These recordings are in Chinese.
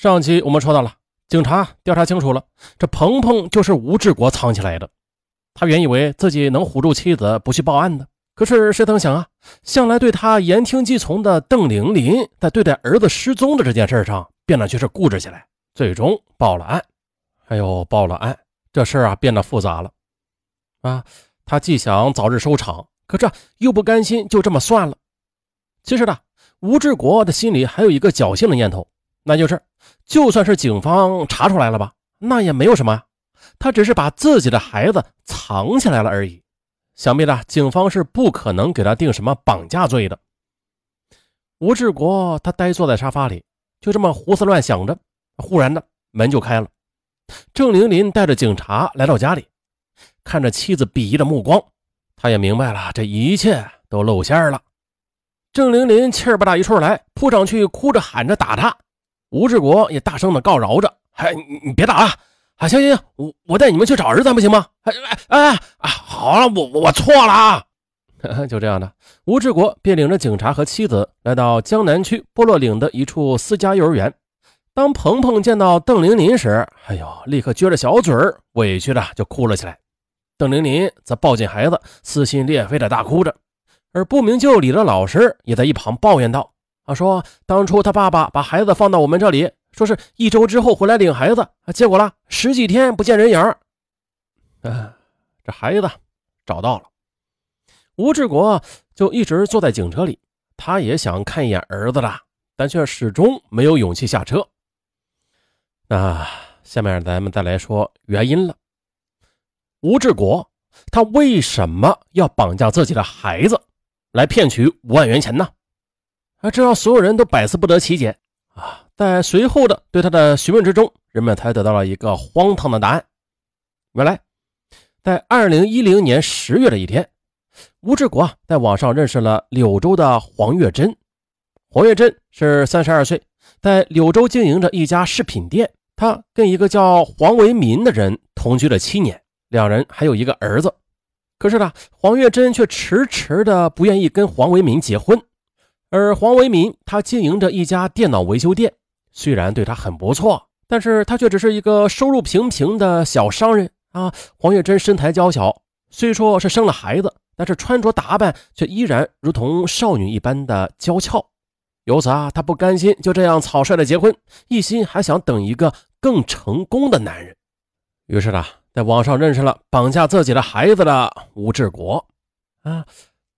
上期我们说到了，警察调查清楚了，这鹏鹏就是吴志国藏起来的。他原以为自己能唬住妻子，不去报案的。可是谁曾想啊，向来对他言听计从的邓玲玲，在对待儿子失踪的这件事上，变得却是固执起来，最终报了案。哎呦，报了案，这事啊变得复杂了。啊，他既想早日收场，可这又不甘心就这么算了。其实呢，吴志国的心里还有一个侥幸的念头，那就是，就算是警方查出来了吧，那也没有什么，他只是把自己的孩子藏起来了而已。想必呢，警方是不可能给他定什么绑架罪的。吴志国他呆坐在沙发里，就这么胡思乱想着。忽然呢，门就开了，郑玲玲带着警察来到家里，看着妻子鄙夷的目光，他也明白了这一切都露馅了。郑玲玲气不打一处来，扑上去哭着喊着打他。吴志国也大声的告饶着：“哎，你别打了。”啊，行行行，我我带你们去找儿子，不行吗？哎哎哎啊，好了，我我错了啊！就这样的，吴志国便领着警察和妻子来到江南区波洛岭的一处私家幼儿园。当鹏鹏见到邓玲玲时，哎呦，立刻撅着小嘴儿，委屈的就哭了起来。邓玲玲则抱紧孩子，撕心裂肺的大哭着，而不明就里的老师也在一旁抱怨道：“啊，说当初他爸爸把孩子放到我们这里。”说是一周之后回来领孩子，结果了十几天不见人影啊，这孩子找到了，吴志国就一直坐在警车里，他也想看一眼儿子的，但却始终没有勇气下车。那下面咱们再来说原因了。吴志国他为什么要绑架自己的孩子，来骗取五万元钱呢？啊，这让所有人都百思不得其解啊。在随后的对他的询问之中，人们才得到了一个荒唐的答案。原来，在二零一零年十月的一天，吴志国在网上认识了柳州的黄月珍。黄月珍是三十二岁，在柳州经营着一家饰品店。他跟一个叫黄为民的人同居了七年，两人还有一个儿子。可是呢，黄月珍却迟迟的不愿意跟黄为民结婚。而黄维民他经营着一家电脑维修店。虽然对他很不错，但是他却只是一个收入平平的小商人啊。黄月珍身材娇小，虽说是生了孩子，但是穿着打扮却依然如同少女一般的娇俏。由此啊，他不甘心就这样草率的结婚，一心还想等一个更成功的男人。于是呢，在网上认识了绑架自己的孩子的吴志国啊。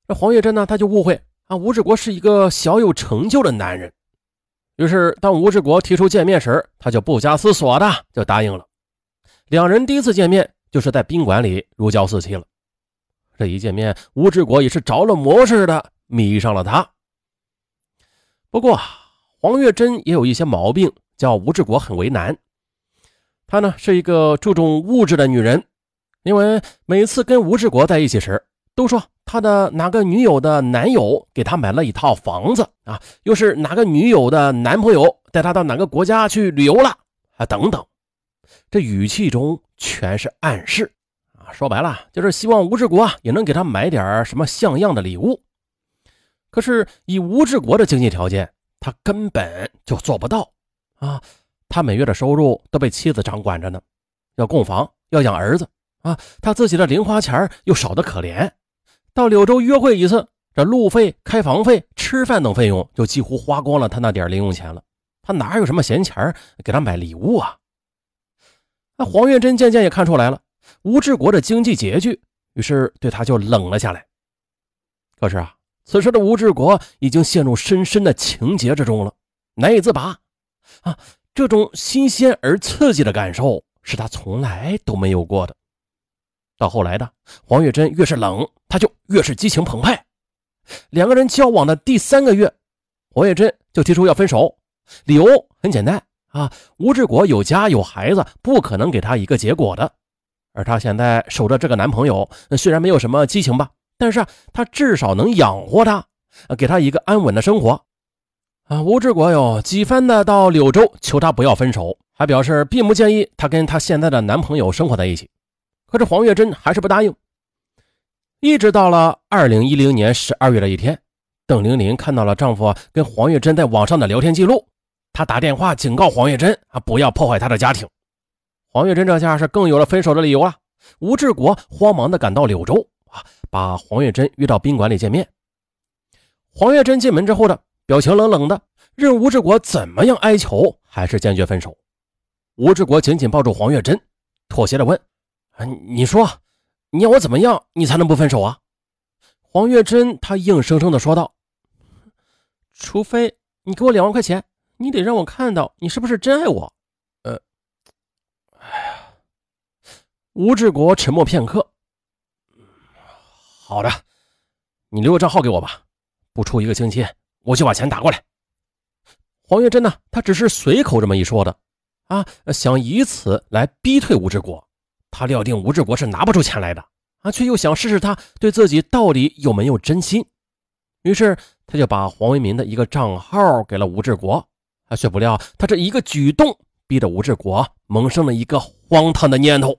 这黄月珍呢，他就误会啊，吴志国是一个小有成就的男人。于是，当吴志国提出见面时，他就不加思索的就答应了。两人第一次见面就是在宾馆里如胶似漆了。这一见面，吴志国也是着了魔似的迷上了他。不过，黄月珍也有一些毛病，叫吴志国很为难。她呢是一个注重物质的女人，因为每次跟吴志国在一起时，都说。他的哪个女友的男友给他买了一套房子啊？又是哪个女友的男朋友带他到哪个国家去旅游了啊？等等，这语气中全是暗示啊！说白了就是希望吴志国也能给他买点什么像样的礼物。可是以吴志国的经济条件，他根本就做不到啊！他每月的收入都被妻子掌管着呢，要供房，要养儿子啊，他自己的零花钱又少得可怜。到柳州约会一次，这路费、开房费、吃饭等费用就几乎花光了他那点零用钱了。他哪有什么闲钱给他买礼物啊？那黄月珍渐渐也看出来了吴志国的经济拮据，于是对他就冷了下来。可是啊，此时的吴志国已经陷入深深的情结之中了，难以自拔。啊，这种新鲜而刺激的感受是他从来都没有过的。到后来的黄月珍越是冷，他就越是激情澎湃。两个人交往的第三个月，黄月珍就提出要分手，理由很简单啊，吴志国有家有孩子，不可能给他一个结果的。而她现在守着这个男朋友，虽然没有什么激情吧，但是她至少能养活他，给他一个安稳的生活。啊，吴志国哟几番的到柳州求她不要分手，还表示并不建议她跟她现在的男朋友生活在一起。可是黄月珍还是不答应，一直到了二零一零年十二月的一天，邓玲玲看到了丈夫跟黄月珍在网上的聊天记录，她打电话警告黄月珍啊，不要破坏他的家庭。黄月珍这下是更有了分手的理由了。吴志国慌忙的赶到柳州啊，把黄月珍约到宾馆里见面。黄月珍进门之后的表情冷冷的，任吴志国怎么样哀求，还是坚决分手。吴志国紧紧抱住黄月珍，妥协的问：“，你说，你要我怎么样，你才能不分手啊？”黄月珍她硬生生的说道：“除非你给我两万块钱，你得让我看到你是不是真爱我。”呃，哎呀，吴志国沉默片刻，好的，你留个账号给我吧。不出一个星期，我就把钱打过来。黄月珍呢？他只是随口这么一说的，啊，想以此来逼退吴志国。他料定吴志国是拿不出钱来的，啊，却又想试试他对自己到底有没有真心。于是他就把黄为民的一个账号给了吴志国。啊，却不料他这一个举动，逼得吴志国萌生了一个荒唐的念头。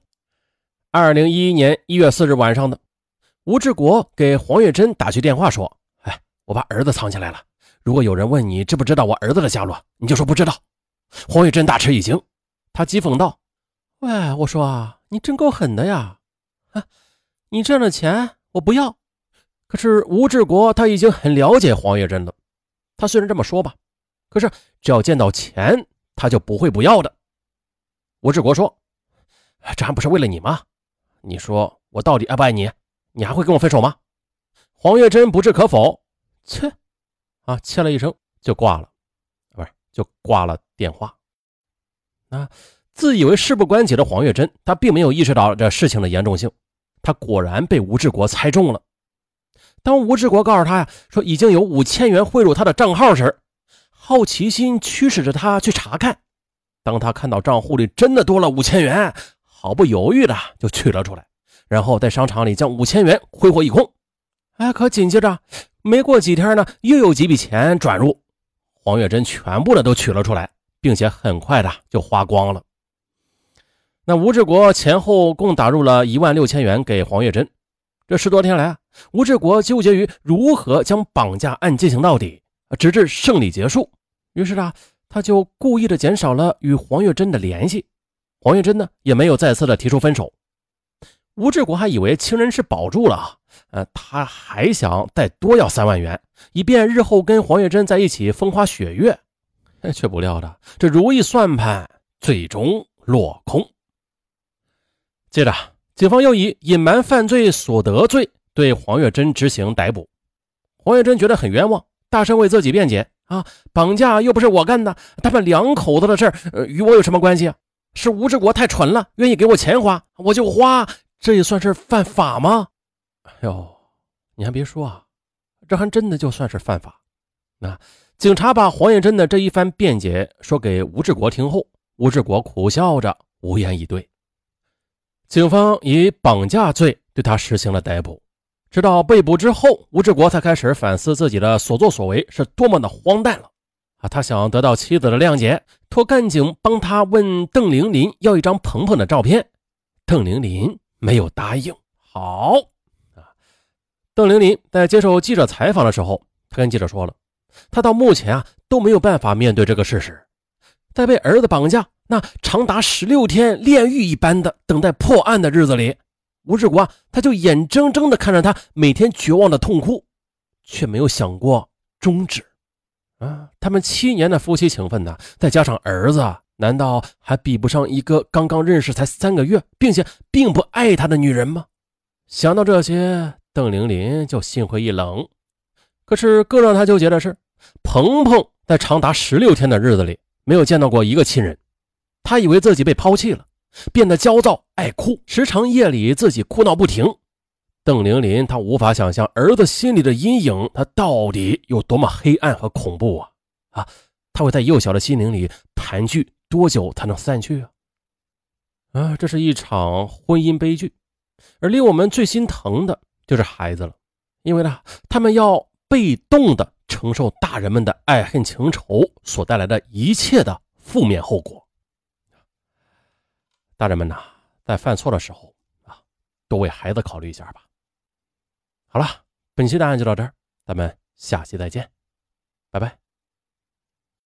二零一一年一月四日晚上的，吴志国给黄月珍打去电话说。哎我把儿子藏起来了。如果有人问你知不知道我儿子的下落，你就说不知道。黄玉珍大吃一惊，他讥讽道：“喂，我说啊，你真够狠的呀！啊，你挣的钱我不要。可是吴志国他已经很了解黄月珍了。他虽然这么说吧，可是只要见到钱，他就不会不要的。”吴志国说：“这还不是为了你吗？你说我到底爱不爱你？你还会跟我分手吗？”黄月珍不置可否。切，啊，切了一声就挂了，不是就挂了电话。啊，自以为事不关己的黄月珍，她并没有意识到这事情的严重性。她果然被吴志国猜中了。当吴志国告诉他呀，说已经有五千元汇入他的账号时，好奇心驱使着他去查看。当他看到账户里真的多了五千元，毫不犹豫的就取了出来，然后在商场里将五千元挥霍一空。哎，可紧接着。没过几天呢，又有几笔钱转入，黄月珍全部的都取了出来，并且很快的就花光了。那吴志国前后共打入了一万六千元给黄月珍。这十多天来啊，吴志国纠结于如何将绑架案进行到底，直至胜利结束。于是啊，他就故意的减少了与黄月珍的联系。黄月珍呢，也没有再次的提出分手。吴志国还以为情人是保住了。呃，他还想再多要三万元，以便日后跟黄月珍在一起风花雪月。却不料的，这如意算盘最终落空。接着，警方又以隐瞒犯罪所得罪对黄月珍执行逮捕。黄月珍觉得很冤枉，大声为自己辩解：“啊，绑架又不是我干的，他们两口子的事儿，与我有什么关系啊？是吴志国太蠢了，愿意给我钱花，我就花，这也算是犯法吗？”哎呦，你还别说啊，这还真的就算是犯法。那警察把黄月珍的这一番辩解说给吴志国听后，吴志国苦笑着无言以对。警方以绑架罪对他实行了逮捕。直到被捕之后，吴志国才开始反思自己的所作所为是多么的荒诞了。啊，他想得到妻子的谅解，托干警帮他问邓玲玲要一张鹏鹏的照片。邓玲玲没有答应。好啊。邓玲玲在接受记者采访的时候，她跟记者说了，她到目前啊都没有办法面对这个事实，在被儿子绑架那长达十六天炼狱一般的等待破案的日子里，吴志国他就眼睁睁地看着他每天绝望的痛哭，却没有想过终止。啊，他们七年的夫妻情分呢，再加上儿子，难道还比不上一个刚刚认识才三个月，并且并不爱他的女人吗？想到这些。邓玲玲就心灰意冷，可是更让她纠结的是，鹏鹏在长达十六天的日子里没有见到过一个亲人，他以为自己被抛弃了，变得焦躁爱哭，时常夜里自己哭闹不停。邓玲玲她无法想象儿子心里的阴影，他到底有多么黑暗和恐怖啊！啊，他会在幼小的心灵里盘踞多久才能散去啊？啊，这是一场婚姻悲剧，而令我们最心疼的。就是孩子了，因为呢，他们要被动的承受大人们的爱恨情仇所带来的一切的负面后果。大人们呐，在犯错的时候啊，多为孩子考虑一下吧。好了，本期答案就到这儿，咱们下期再见，拜拜。